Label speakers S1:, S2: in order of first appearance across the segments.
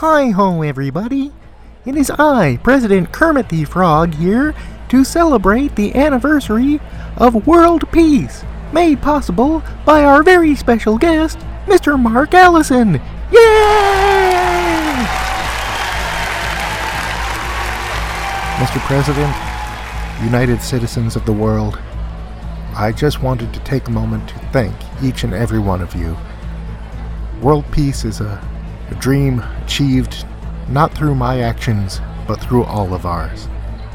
S1: Hi ho, everybody! It is I, President Kermit the Frog, here to celebrate the anniversary of world peace, made possible by our very special guest, Mr. Mark Allison. Yay! Mr. President, United citizens of the world, I just wanted to take a moment to thank each and every one of you. World peace is a, a dream achieved not through my actions, but through all of ours.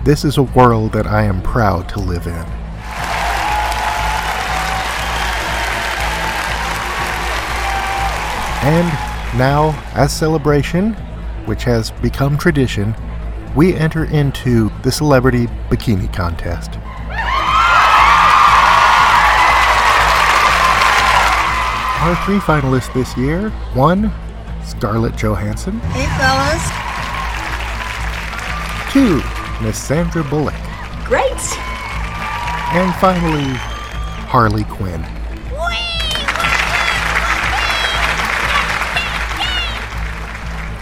S1: This is a world that I am proud to live in. And now, as celebration, which has become tradition, we enter into the celebrity bikini contest. Our three finalists this year one, Scarlett Johansson.
S2: Hey, fellas.
S1: Two, Miss Sandra Bullock.
S2: Great.
S1: And finally, Harley Quinn.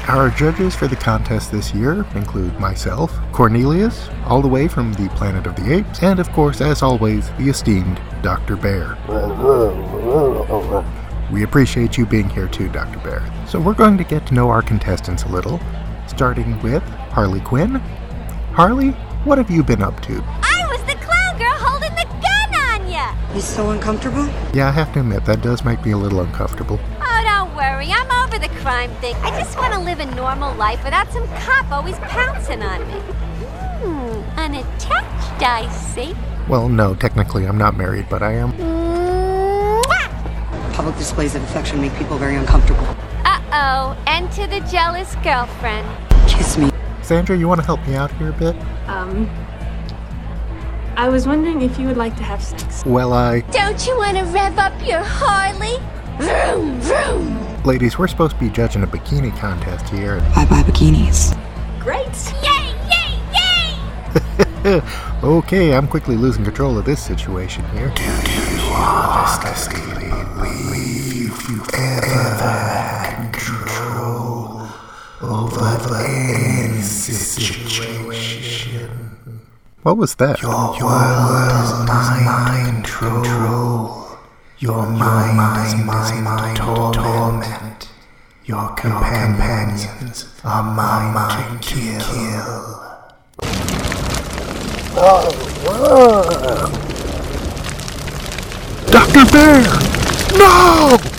S1: Our judges for the contest this year include myself, Cornelius, all the way from the Planet of the Apes, and of course, as always, the esteemed Dr. Bear. We appreciate you being here too, Dr. Bear. So we're going to get to know our contestants a little, starting with Harley Quinn. Harley, what have you been up to?
S3: I was the clown girl holding the gun on ya!
S2: You so uncomfortable?
S1: Yeah, I have to admit, that does make me a little uncomfortable.
S3: Oh, don't worry, I'm over the crime thing. I just want to live a normal life without some cop always pouncing on me. Hmm, unattached, I see.
S1: Well, no, technically I'm not married, but I am.
S3: Mwah!
S2: Public displays of affection make people very uncomfortable.
S3: Uh-oh, enter the jealous girlfriend.
S2: Kiss me.
S1: Sandra, you want to help me out here a bit?
S4: Um, I was wondering if you would like to have sex.
S1: Well, I.
S3: Don't you want to rev up your Harley? Vroom, vroom.
S1: Ladies, we're supposed to be judging a bikini contest here.
S2: Bye bye bikinis.
S4: Great!
S3: Yay, yay, yay!
S1: okay, I'm quickly losing control of this situation here. What was that?
S5: Your world is mind control. Your mind is mind torment. Your companions are mind to kill.
S1: Dr. Bear! No!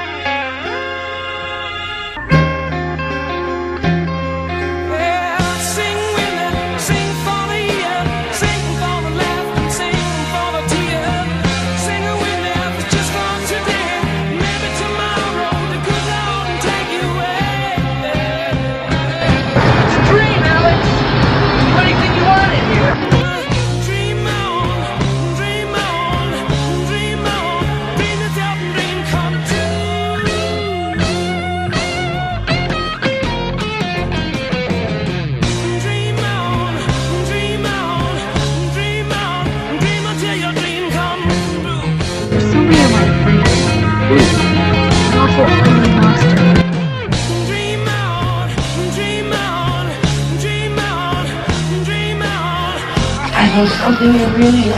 S4: I
S6: know something you're really.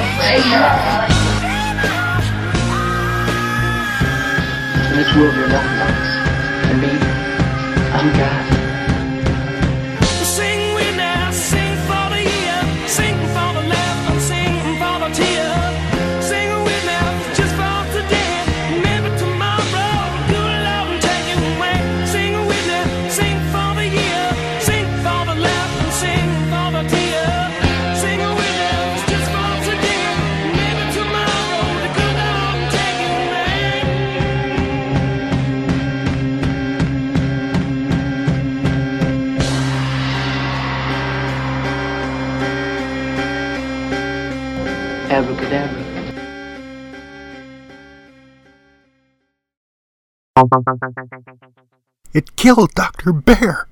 S6: In this world, you're nothing else. And me, I'm God.
S1: It killed Dr. Bear!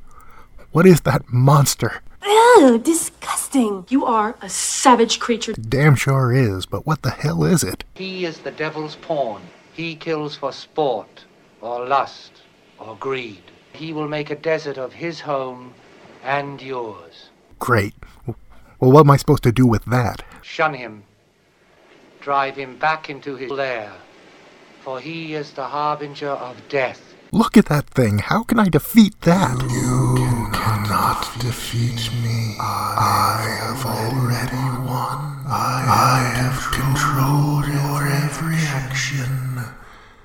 S1: What is that monster?
S4: Ew, disgusting. You are a savage creature.
S1: Damn sure is, but what the hell is it?
S7: He is the devil's pawn. He kills for sport, or lust, or greed. He will make a desert of his home and yours.
S1: Great. Well, what am I supposed to do with that?
S7: Shun him. Drive him back into his lair, for he is the harbinger of death.
S1: Look at that thing. How can I defeat that?
S5: You cannot defeat me. I have already won. I have controlled your every action.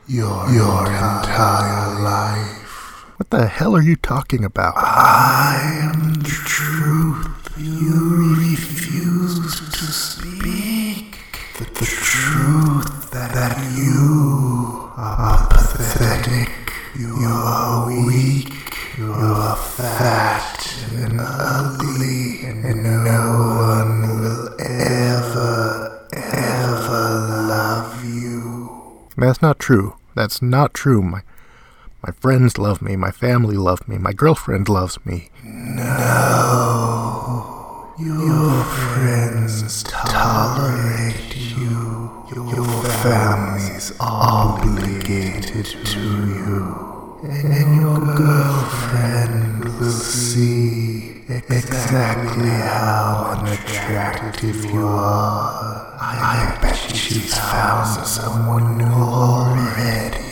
S5: Your, your entire life.
S1: What the hell are you talking about?
S5: I am the truth. You refuse to speak. The, the truth that, that you are pathetic. You are weak. You are fat and ugly. And no one will ever, ever love you.
S1: That's not true. That's not true. My my friends love me. My family love me. My girlfriend loves me.
S5: No. Your friends tolerate you. Your family's obligated to you. And your girlfriend will see exactly how unattractive you are. I bet she's found someone new already.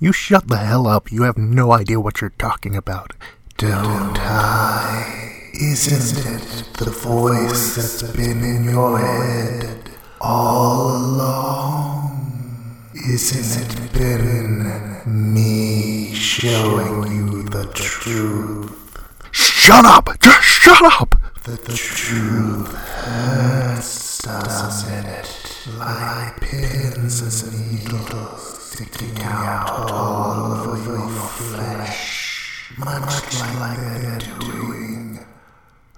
S1: You shut the hell up. You have no idea what you're talking about.
S5: Don't I? Isn't it the voice that's been in your head all along? Isn't it been me showing you the truth?
S1: Shut up! Just shut up!
S5: That the truth hurts, doesn't it? Like pins and needles sticking out all over your flesh, much like they're doing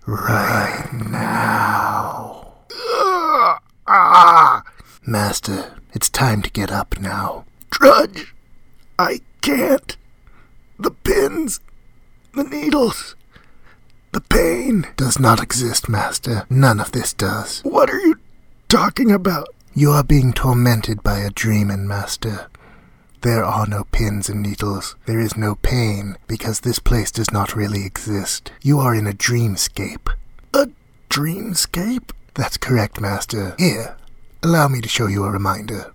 S5: right now.
S1: Ah!
S5: Master, it's time to get up now.
S1: Drudge! I can't. The pins. The needles. The pain.
S5: Does not exist, Master. None of this does.
S1: What are you talking about?
S5: You are being tormented by a dreaming, Master. There are no pins and needles. There is no pain, because this place does not really exist. You are in a dreamscape.
S1: A dreamscape?
S5: That's correct, Master. Here, allow me to show you a reminder.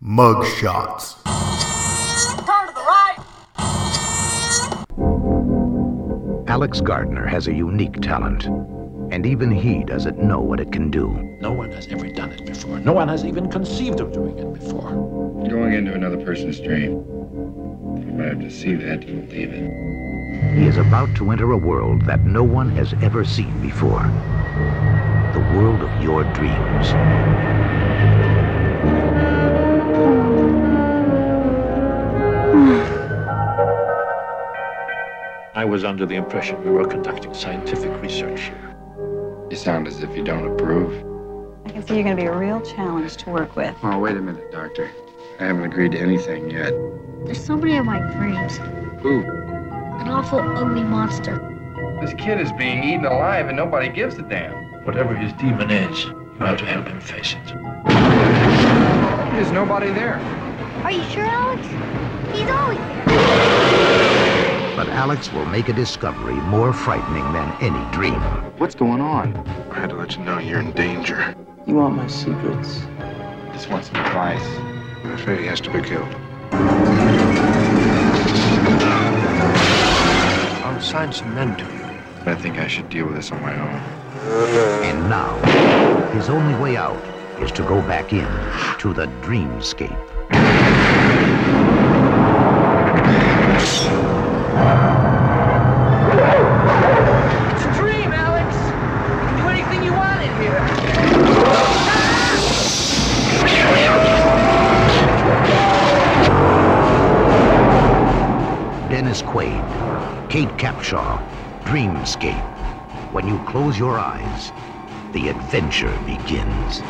S1: Mug shots.
S8: Turn to the right.
S9: Alex Gardner has a unique talent, and even he doesn't know what it can do.
S10: No one has ever done it before. No one has even conceived of doing it before.
S11: Going into another person's dream. You might have to see that to believe it.
S9: He is about to enter a world that no one has ever seen before. The world of your dreams.
S10: I was under the impression we were conducting scientific research here.
S11: You sound as if you don't approve.
S12: I can see you're going to be a real challenge to work with.
S11: Oh, wait a minute, Doctor. I haven't agreed to anything yet.
S13: There's somebody in my dreams.
S11: Who?
S13: An awful, ugly monster.
S11: This kid is being eaten alive and nobody gives a damn.
S10: Whatever his demon is, you have to help him face it.
S11: There's nobody there.
S13: Are you sure, Alex? He's always there.
S9: But Alex will make a discovery more frightening than any dream.
S11: What's going on? I had to let you know you're in danger.
S14: You want my secrets?
S11: Just want some advice. I'm afraid he has to be killed.
S10: I'll assign some men to you.
S11: I think I should deal with this on my own.
S9: And now, his only way out is to go back in to the dreamscape.
S8: It's a dream, Alex. You can do anything you want in here.
S9: Dennis Quaid, Kate Capshaw, Dreamscape. When you close your eyes, the adventure begins.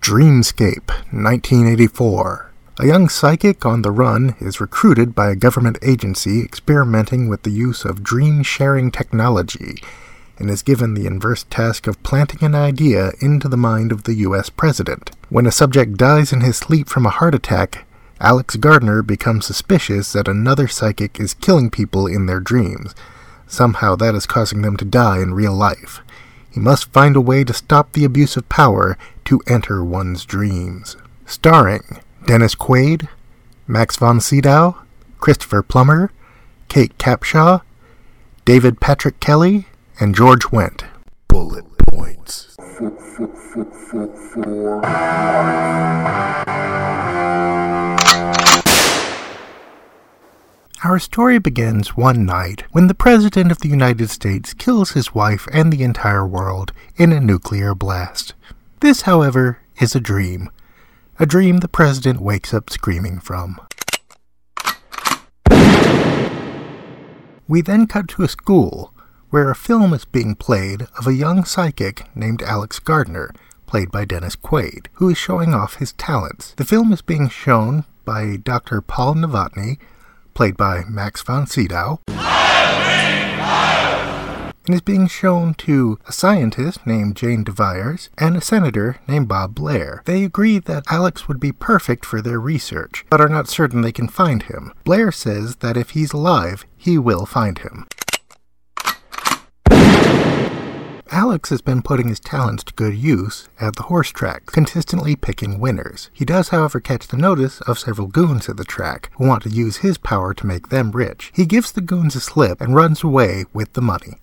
S5: Dreamscape, 1984. A young psychic on the run is recruited by a government agency experimenting with the use of dream sharing technology and is given the inverse task of planting an idea into the mind of the US president. When a subject dies in his sleep from a heart attack, Alex Gardner becomes suspicious that another psychic is killing people in their dreams. Somehow that is causing them to die in real life. He must find a way to stop the abuse of power to enter one's dreams. Starring Dennis Quaid, Max von Sydow, Christopher Plummer, Kate Capshaw, David Patrick Kelly, and George Wendt. Bullet points. Our story begins one night when the President of the United States kills his wife and the entire world in a nuclear blast. This, however, is a dream. A dream the President wakes up screaming from. We then cut to a school where a film is being played of a young psychic named Alex Gardner, played by Dennis Quaid, who is showing off his talents. The film is being shown by Dr. Paul Novotny, played by Max von Sydow, and is being shown to a scientist named Jane DeVries and a senator named Bob Blair. They agree that Alex would be perfect for their research, but are not certain they can find him. Blair says that if he's alive, he will find him. Alex has been putting his talents to good use at the horse track, consistently picking winners. He does, however, catch the notice of several goons at the track who want to use his power to make them rich. He gives the goons a slip and runs away with the money.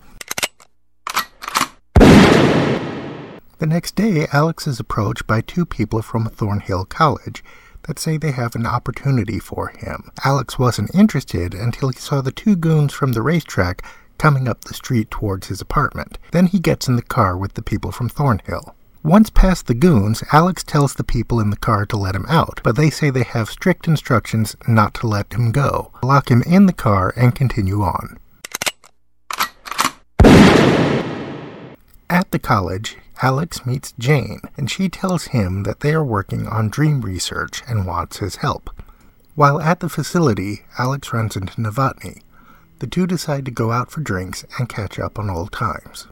S5: The next day, Alex is approached by two people from Thornhill College that say they have an opportunity for him. Alex wasn't interested until he saw the two goons from the racetrack coming up the street towards his apartment. Then he gets in the car with the people from Thornhill. Once past the goons, Alex tells the people in the car to let him out, but they say they have strict instructions not to let him go, lock him in the car, and continue on. At the college, Alex meets Jane, and she tells him that they are working on dream research and wants his help. While at the facility, Alex runs into Novotny. The two decide to go out for drinks and catch up on old times.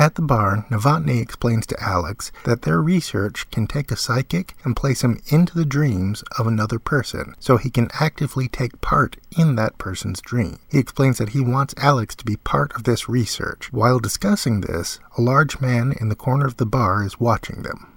S5: At the bar, Novotny explains to Alex that their research can take a psychic and place him into the dreams of another person, so he can actively take part in that person's dream. He explains that he wants Alex to be part of this research. While discussing this, a large man in the corner of the bar is watching them.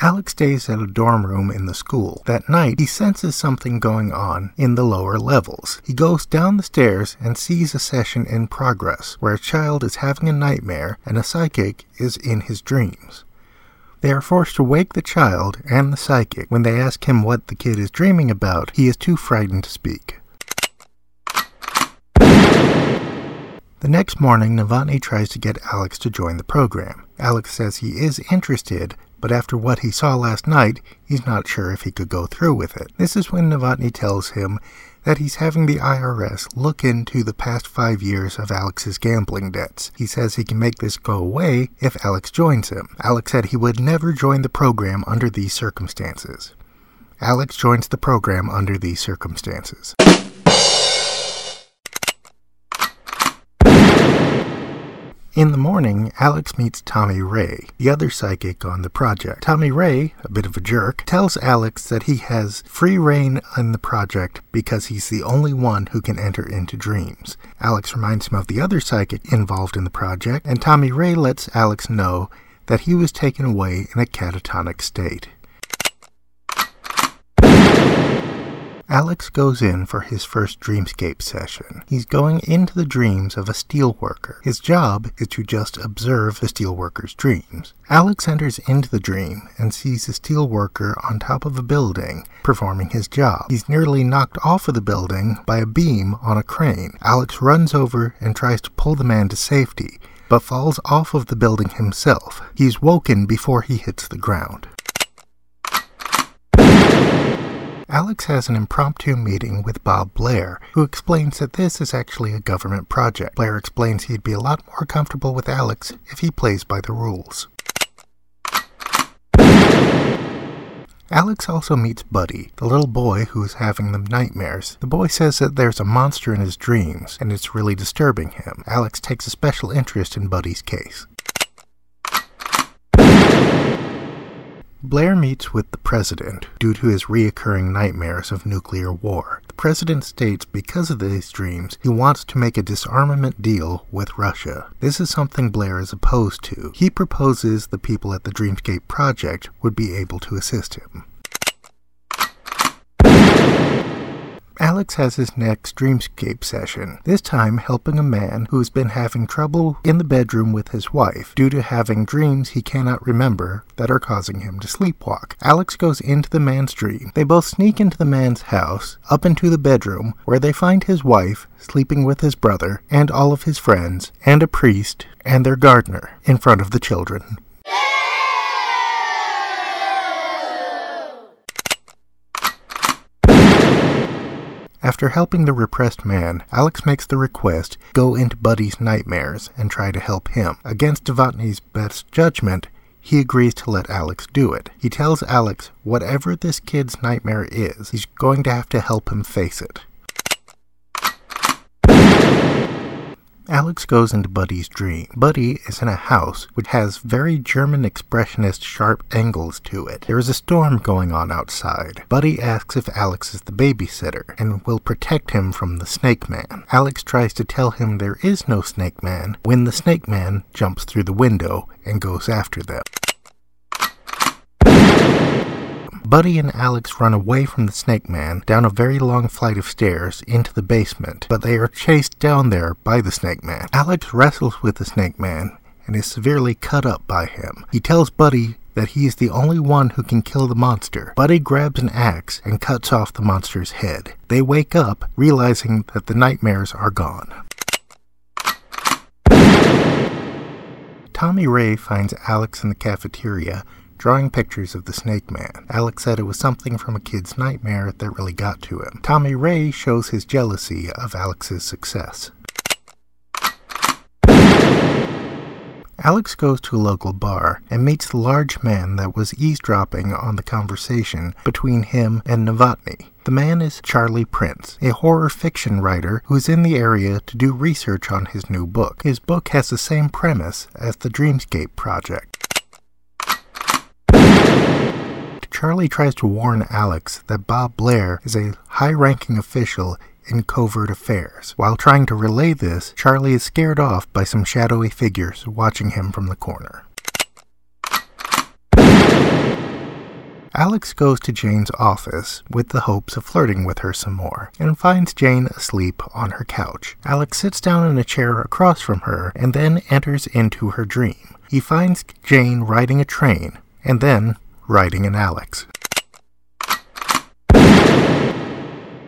S5: Alex stays at a dorm room in the school. That night, he senses something going on in the lower levels. He goes down the stairs and sees a session in progress where a child is having a nightmare and a psychic is in his dreams. They are forced to wake the child and the psychic. When they ask him what the kid is dreaming about, he is too frightened to speak. The next morning, Novotny tries to get Alex to join the program. Alex says he is interested, but after what he saw last night, he's not sure if he could go through with it. This is when Novotny tells him that he's having the IRS look into the past five years of Alex's gambling debts. He says he can make this go away if Alex joins him. Alex said he would never join the program under these circumstances. Alex joins the program under these circumstances. In the morning, Alex meets Tommy Ray, the other psychic on the project. Tommy Ray, a bit of a jerk, tells Alex that he has free reign on the project because he's the only one who can enter into dreams. Alex reminds him of the other psychic involved in the project, and Tommy Ray lets Alex know that he was taken away in a catatonic state. Alex goes in for his first dreamscape session. He's going into the dreams of a steelworker. His job is to just observe the steelworker's dreams. Alex enters into the dream and sees the steelworker on top of a building performing his job. He's nearly knocked off of the building by a beam on a crane. Alex runs over and tries to pull the man to safety, but falls off of the building himself. He's woken before he hits the ground. Alex has an impromptu meeting with Bob Blair, who explains that this is actually a government project. Blair explains he'd be a lot more comfortable with Alex if he plays by the rules. Alex also meets Buddy, the little boy who is having the nightmares. The boy says that there's a monster in his dreams, and it's really disturbing him. Alex takes a special interest in Buddy's case. Blair meets with the president due to his reoccurring nightmares of nuclear war. The president states because of these dreams, he wants to make a disarmament deal with Russia. This is something Blair is opposed to. He proposes the people at the Dreamscape Project would be able to assist him. Alex has his next dreamscape session, this time helping a man who has been having trouble in the bedroom with his wife due to having dreams he cannot remember that are causing him to sleepwalk. Alex goes into the man's dream. They both sneak into the man's house, up into the bedroom, where they find his wife sleeping with his brother and all of his friends, and a priest and their gardener in front of the children. After helping the repressed man, Alex makes the request go into Buddy's nightmares and try to help him. Against Novotny's best judgment, he agrees to let Alex do it. He tells Alex whatever this kid's nightmare is, he's going to have to help him face it. Alex goes into Buddy's dream. Buddy is in a house which has very German expressionist sharp angles to it. There is a storm going on outside. Buddy asks if Alex is the babysitter and will protect him from the Snake Man. Alex tries to tell him there is no Snake Man when the Snake Man jumps through the window and goes after them. Buddy and Alex run away from the Snake Man down a very long flight of stairs into the basement, but they are chased down there by the Snake Man. Alex wrestles with the Snake Man and is severely cut up by him. He tells Buddy that he is the only one who can kill the monster. Buddy grabs an axe and cuts off the monster's head. They wake up, realizing that the nightmares are gone. Tommy Ray finds Alex in the cafeteria drawing pictures of the Snake Man. Alex said it was something from a kid's nightmare that really got to him. Tommy Ray shows his jealousy of Alex's success. Alex goes to a local bar and meets the large man that was eavesdropping on the conversation between him and Novotny. The man is Charlie Prince, a horror fiction writer who is in the area to do research on his new book. His book has the same premise as the Dreamscape Project. Charlie tries to warn Alex that Bob Blair is a high ranking official in covert affairs. While trying to relay this, Charlie is scared off by some shadowy figures watching him from the corner. Alex goes to Jane's office with the hopes of flirting with her some more and finds Jane asleep on her couch. Alex sits down in a chair across from her and then enters into her dream. He finds Jane riding a train and then riding an Alex.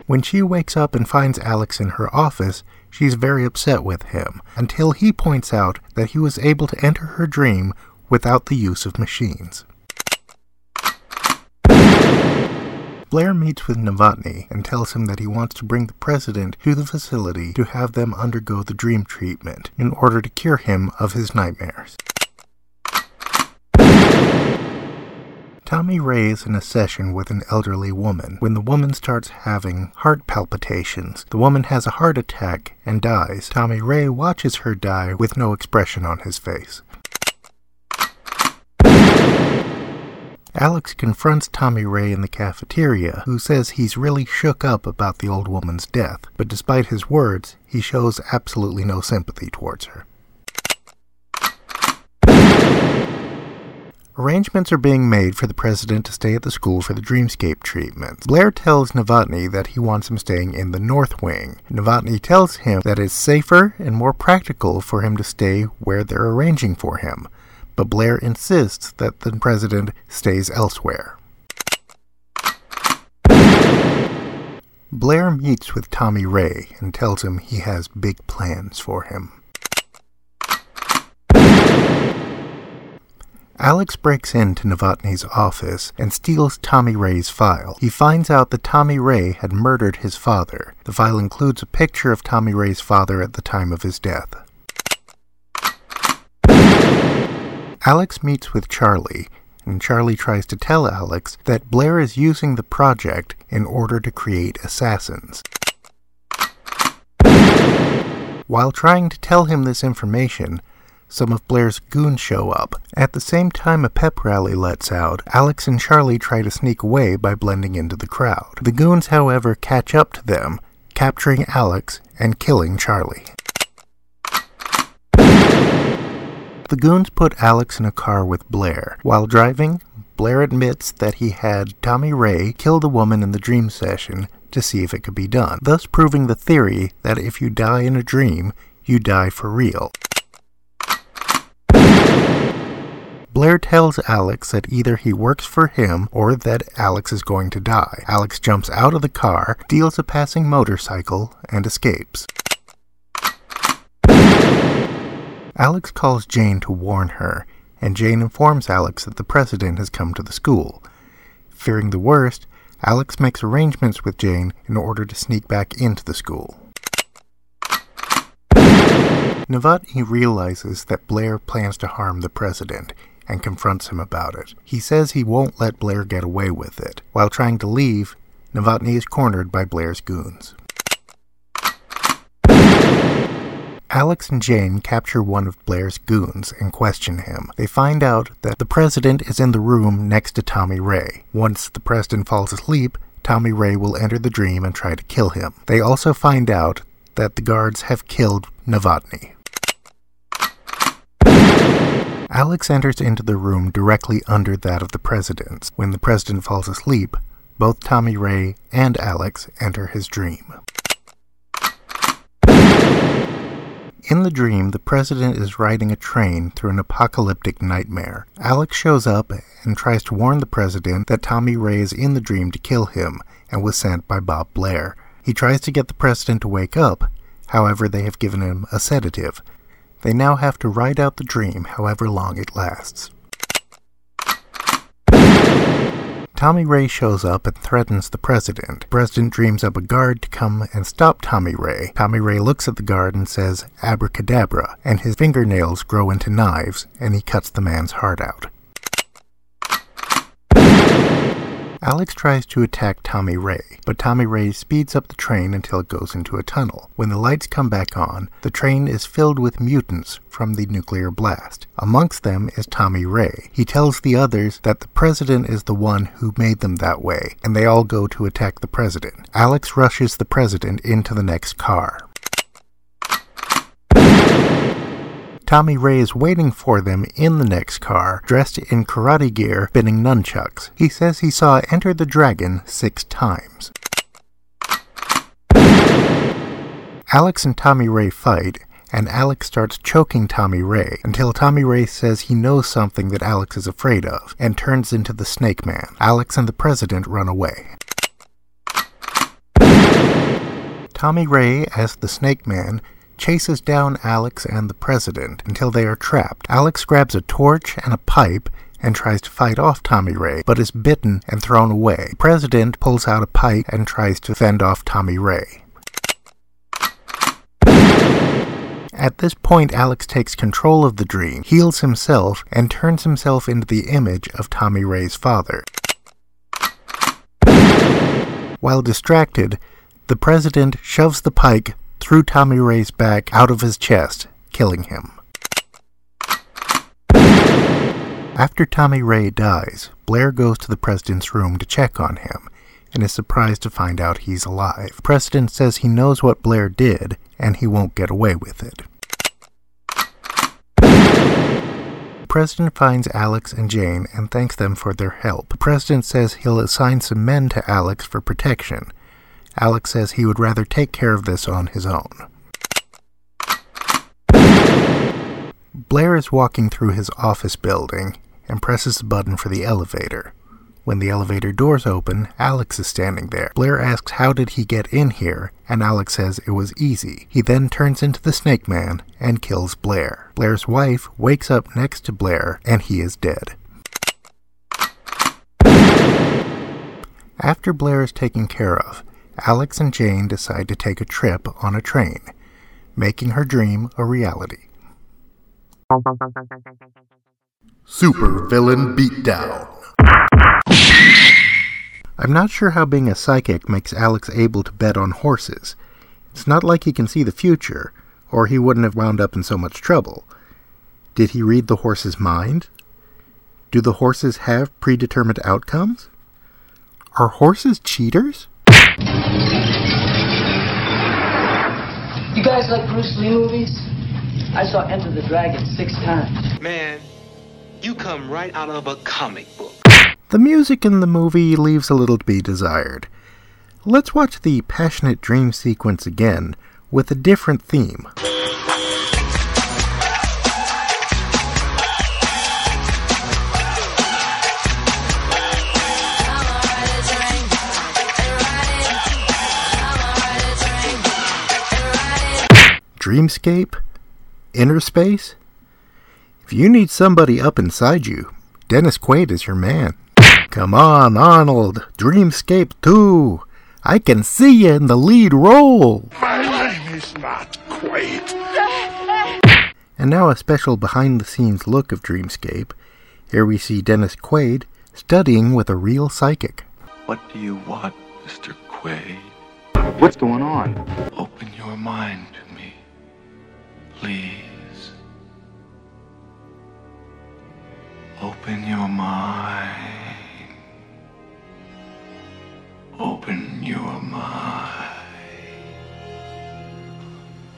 S5: When she wakes up and finds Alex in her office, she's very upset with him until he points out that he was able to enter her dream without the use of machines. Blair meets with Novotny and tells him that he wants to bring the president to the facility to have them undergo the dream treatment in order to cure him of his nightmares. Tommy Ray is in a session with an elderly woman. When the woman starts having heart palpitations, the woman has a heart attack and dies. Tommy Ray watches her die with no expression on his face. Alex confronts Tommy Ray in the cafeteria, who says he's really shook up about the old woman's death, but despite his words, he shows absolutely no sympathy towards her. Arrangements are being made for the president to stay at the school for the Dreamscape treatments. Blair tells Novotny that he wants him staying in the North Wing. Novotny tells him that it's safer and more practical for him to stay where they're arranging for him, but Blair insists that the president stays elsewhere. Blair meets with Tommy Ray and tells him he has big plans for him. Alex breaks into Novotny's office and steals Tommy Ray's file. He finds out that Tommy Ray had murdered his father. The file includes a picture of Tommy Ray's father at the time of his death. Alex meets with Charlie, and Charlie tries to tell Alex that Blair is using the project in order to create assassins. While trying to tell him this information, some of Blair's goons show up. At the same time a pep rally lets out, Alex and Charlie try to sneak away by blending into the crowd. The goons, however, catch up to them, capturing Alex and killing Charlie. The goons put Alex in a car with Blair. While driving, Blair admits that he had Tommy Ray kill the woman in the dream session to see if it could be done, thus proving the theory that if you die in a dream, you die for real. Blair tells Alex that either he works for him or that Alex is going to die. Alex jumps out of the car, steals a passing motorcycle, and escapes. Alex calls Jane to warn her, and Jane informs Alex that the president has come to the school. Fearing the worst, Alex makes arrangements with Jane in order to sneak back into the school. Novotny realizes that Blair plans to harm the president and confronts him about it. He says he won't let Blair get away with it. While trying to leave, Novotny is cornered by Blair's goons. Alex and Jane capture one of Blair's goons and question him. They find out that the president is in the room next to Tommy Ray. Once the president falls asleep, Tommy Ray will enter the dream and try to kill him. They also find out that the guards have killed Novotny. Alex enters into the room directly under that of the president's. When the president falls asleep, both Tommy Ray and Alex enter his dream. In the dream, the president is riding a train through an apocalyptic nightmare. Alex shows up and tries to warn the president that Tommy Ray is in the dream to kill him and was sent by Bob Blair. He tries to get the president to wake up, however, they have given him a sedative. They now have to ride out the dream however long it lasts. Tommy Ray shows up and threatens the president. The president dreams up a guard to come and stop Tommy Ray. Tommy Ray looks at the guard and says, Abracadabra, and his fingernails grow into knives, and he cuts the man's heart out. Alex tries to attack Tommy Ray, but Tommy Ray speeds up the train until it goes into a tunnel. When the lights come back on, the train is filled with mutants from the nuclear blast. Amongst them is Tommy Ray. He tells the others that the president is the one who made them that way, and they all go to attack the president. Alex rushes the president into the next car. Tommy Ray is waiting for them in the next car, dressed in karate gear, spinning nunchucks. He says he saw Enter the Dragon six times. Alex and Tommy Ray fight, and Alex starts choking Tommy Ray until Tommy Ray says he knows something that Alex is afraid of and turns into the Snake Man. Alex and the President run away. Tommy Ray, as the Snake Man, chases down Alex and the president until they are trapped. Alex grabs a torch and a pipe and tries to fight off Tommy Ray, but is bitten and thrown away. The president pulls out a pipe and tries to fend off Tommy Ray. At this point, Alex takes control of the dream, heals himself, and turns himself into the image of Tommy Ray's father. While distracted, the president shoves the pike through Tommy Ray's back out of his chest, killing him. After Tommy Ray dies, Blair goes to the president's room to check on him and is surprised to find out he's alive. President says he knows what Blair did and he won't get away with it. President finds Alex and Jane and thanks them for their help. The president says he'll assign some men to Alex for protection. Alex says he would rather take care of this on his own. Blair is walking through his office building and presses the button for the elevator. When the elevator doors open, Alex is standing there. Blair asks how did he get in here, and Alex says it was easy. He then turns into the Snake Man and kills Blair. Blair's wife wakes up next to Blair, and he is dead. After Blair is taken care of, Alex and Jane decide to take a trip on a train, making her dream a reality.
S6: Super Villain Beatdown.
S5: I'm not sure how being a psychic makes Alex able to bet on horses. It's not like he can see the future, or he wouldn't have wound up in so much trouble. Did he read the horse's mind? Do the horses have predetermined outcomes? Are horses cheaters?
S15: You guys like Bruce Lee movies? I saw Enter the Dragon six times.
S16: Man, you come right out of a comic book.
S5: The music in the movie leaves a little to be desired. Let's watch the passionate dream sequence again with a different theme. Dreamscape? Inner space? If you need somebody up inside you, Dennis Quaid is your man. Come on, Arnold. Dreamscape 2. I can see you in the lead role.
S17: My name is not Quaid.
S5: And now a special behind the scenes look of Dreamscape. Here we see Dennis Quaid studying with a real psychic.
S18: What do you want, Mr. Quaid?
S19: What's going on?
S18: Open your mind to me, please. Open your mind. Open your mind.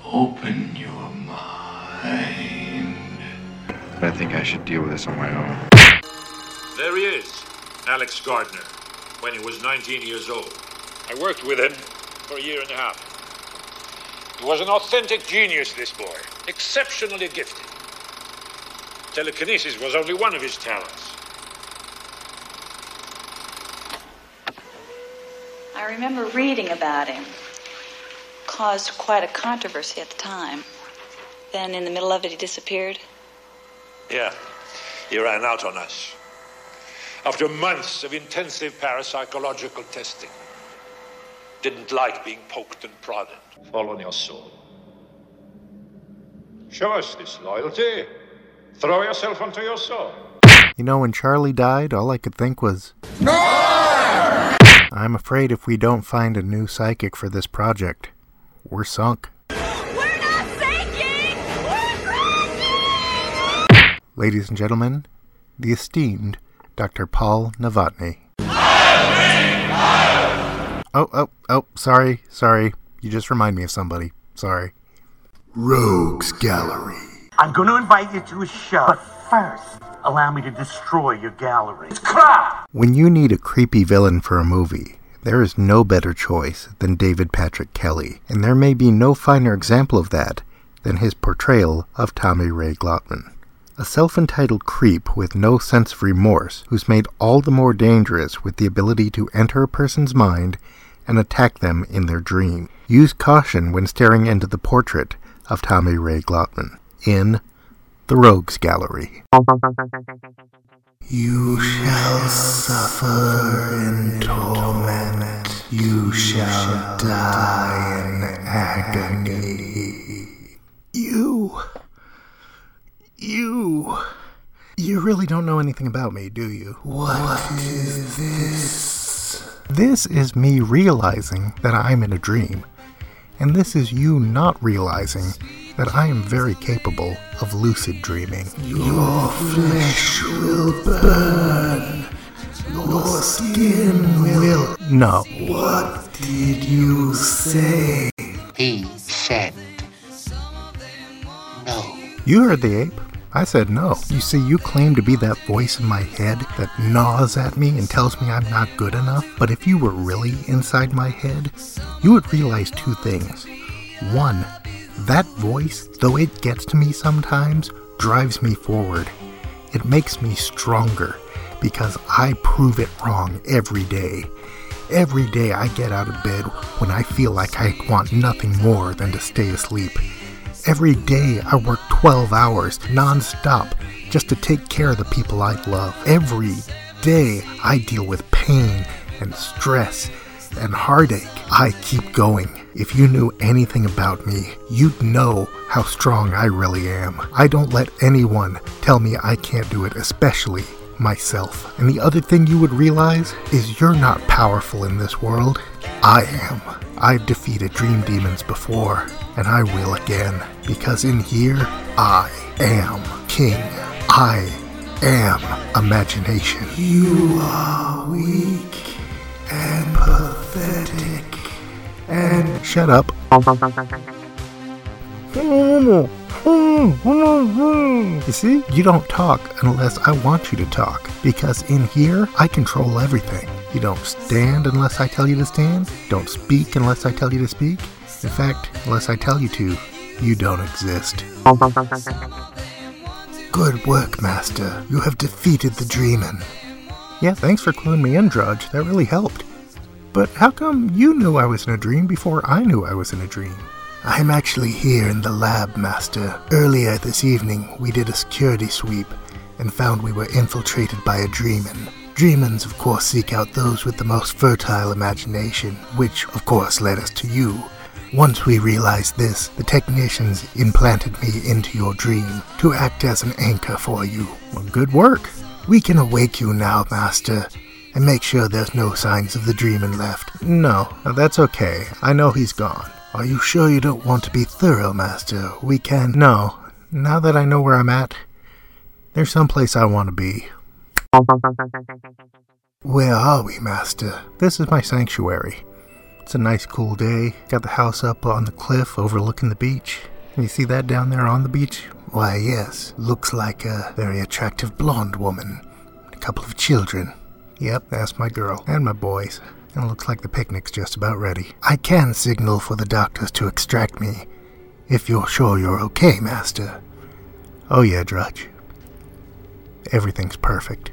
S18: Open your mind.
S11: I think I should deal with this on my own.
S20: There he is, Alex Gardner, when he was 19 years old. I worked with him for a year and a half. He was an authentic genius, this boy, exceptionally gifted. Telekinesis was only one of his talents.
S21: I remember reading about him. Caused quite a controversy at the time. Then, in the middle of it, he disappeared.
S20: Yeah, he ran out on us. After months of intensive parapsychological testing. Didn't like being poked and prodded. Fall on your soul. Show us this loyalty. Throw yourself onto your soul.
S5: You know, when Charlie died, all I could think was. No! I'm afraid if we don't find a new psychic for this project, we're sunk. Ladies and gentlemen, the esteemed Dr. Paul Novotny. Oh, oh, oh, sorry, sorry. You just remind me of somebody. Sorry.
S6: Rogues Gallery.
S22: I'm going to invite you to a show. But first, allow me to destroy your gallery. It's crap!
S5: When you need a creepy villain for a movie, there is no better choice than David Patrick Kelly, and there may be no finer example of that than his portrayal of Tommy Ray Glatman. A self entitled creep with no sense of remorse, who's made all the more dangerous with the ability to enter a person's mind and attack them in their dream. Use caution when staring into the portrait of Tommy Ray Glatman in The Rogues Gallery.
S6: You shall suffer in torment. You shall die in agony.
S5: You. You. You really don't know anything about me, do you?
S6: What is this?
S5: This is me realizing that I'm in a dream. And this is you not realizing that I am very capable of lucid dreaming.
S6: Your flesh will burn. Your skin will.
S5: No.
S6: What did you say?
S7: He said no.
S5: You heard the ape. I said no. You see, you claim to be that voice in my head that gnaws at me and tells me I'm not good enough. But if you were really inside my head, you would realize two things. One, that voice, though it gets to me sometimes, drives me forward. It makes me stronger, because I prove it wrong every day. Every day I get out of bed when I feel like I want nothing more than to stay asleep. Every day I work 12 hours non-stop just to take care of the people I love. Every day I deal with pain and stress and heartache. I keep going. If you knew anything about me, you'd know how strong I really am. I don't let anyone tell me I can't do it, especially myself. And the other thing you would realize is you're not powerful in this world. I am. I've defeated dream demons before, and I will again, because in here, I am king. I am imagination. You are weak and pathetic. And shut up. You see, you don't talk unless I want you to talk, because in here, I control everything. You don't stand unless I tell you to stand, don't speak unless I tell you to speak. In fact, unless I tell you to, you don't exist. Good work, Master. You have defeated the Dreamin. Yeah, thanks for cluing me in, Drudge. That really helped. But how come you knew I was in a dream before I knew I was in a dream? I'm actually here in the lab, Master. Earlier this evening, we did a security sweep and found we were infiltrated by a Dreamin. Dreamins, of course, seek out those with the most fertile imagination, which, of course, led us to you. Once we realized this, the technicians implanted me into your dream to act as an anchor for you. Well, good work. We can awake you now, Master, and make sure there's no signs of the dreamin' left. No, that's okay. I know he's gone. Are you sure you don't want to be thorough, Master? We can. No. Now that I know where I'm at, there's someplace I want to be. Where are we, Master? This is my sanctuary. It's a nice cool day. Got the house up on the cliff overlooking the beach. You see that down there on the beach? Why, yes. Looks like a very attractive blonde woman. A couple of children. Yep, that's my girl. And my boys. And it looks like the picnic's just about ready. I can signal for the doctors to extract me. If you're sure you're okay, Master. Oh, yeah, Drudge. Everything's perfect.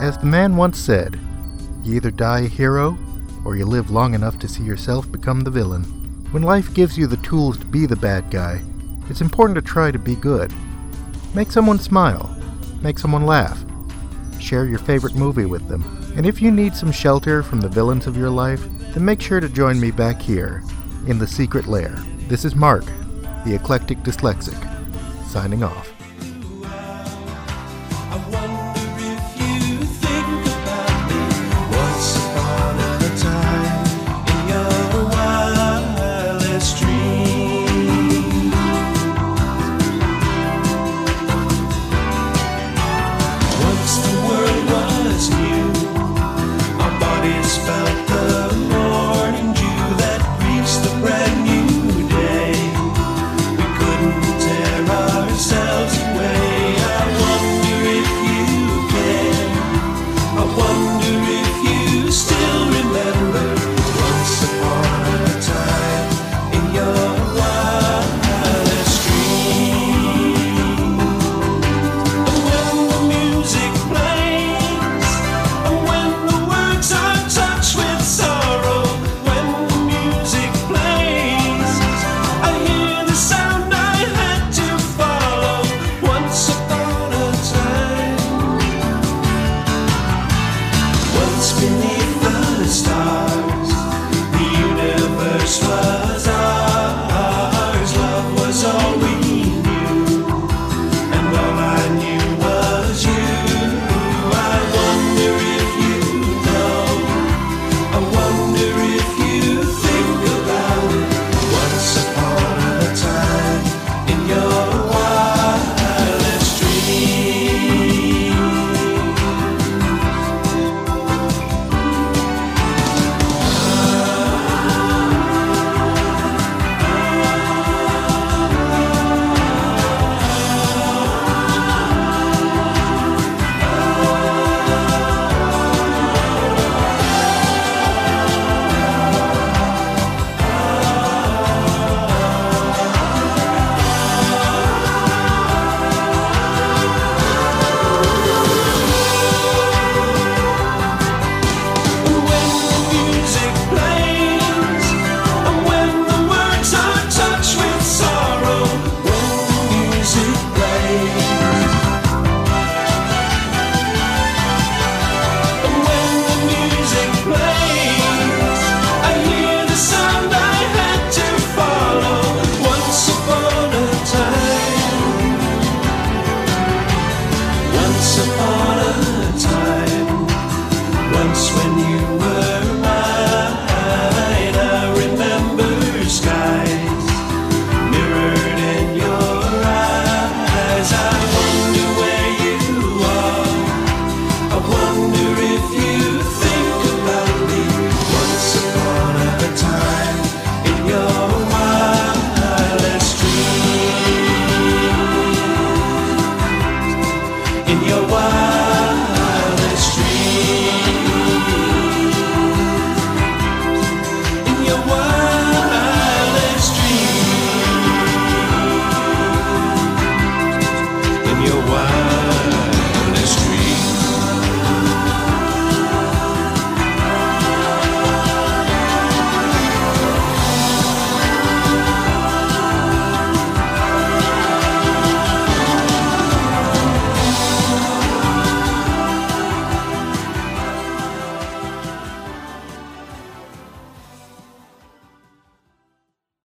S5: As the man once said, you either die a hero or you live long enough to see yourself become the villain. When life gives you the tools to be the bad guy, it's important to try to be good. Make someone smile, make someone laugh, share your favorite movie with them. And if you need some shelter from the villains of your life, then make sure to join me back here in the secret lair. This is Mark, the eclectic dyslexic, signing off.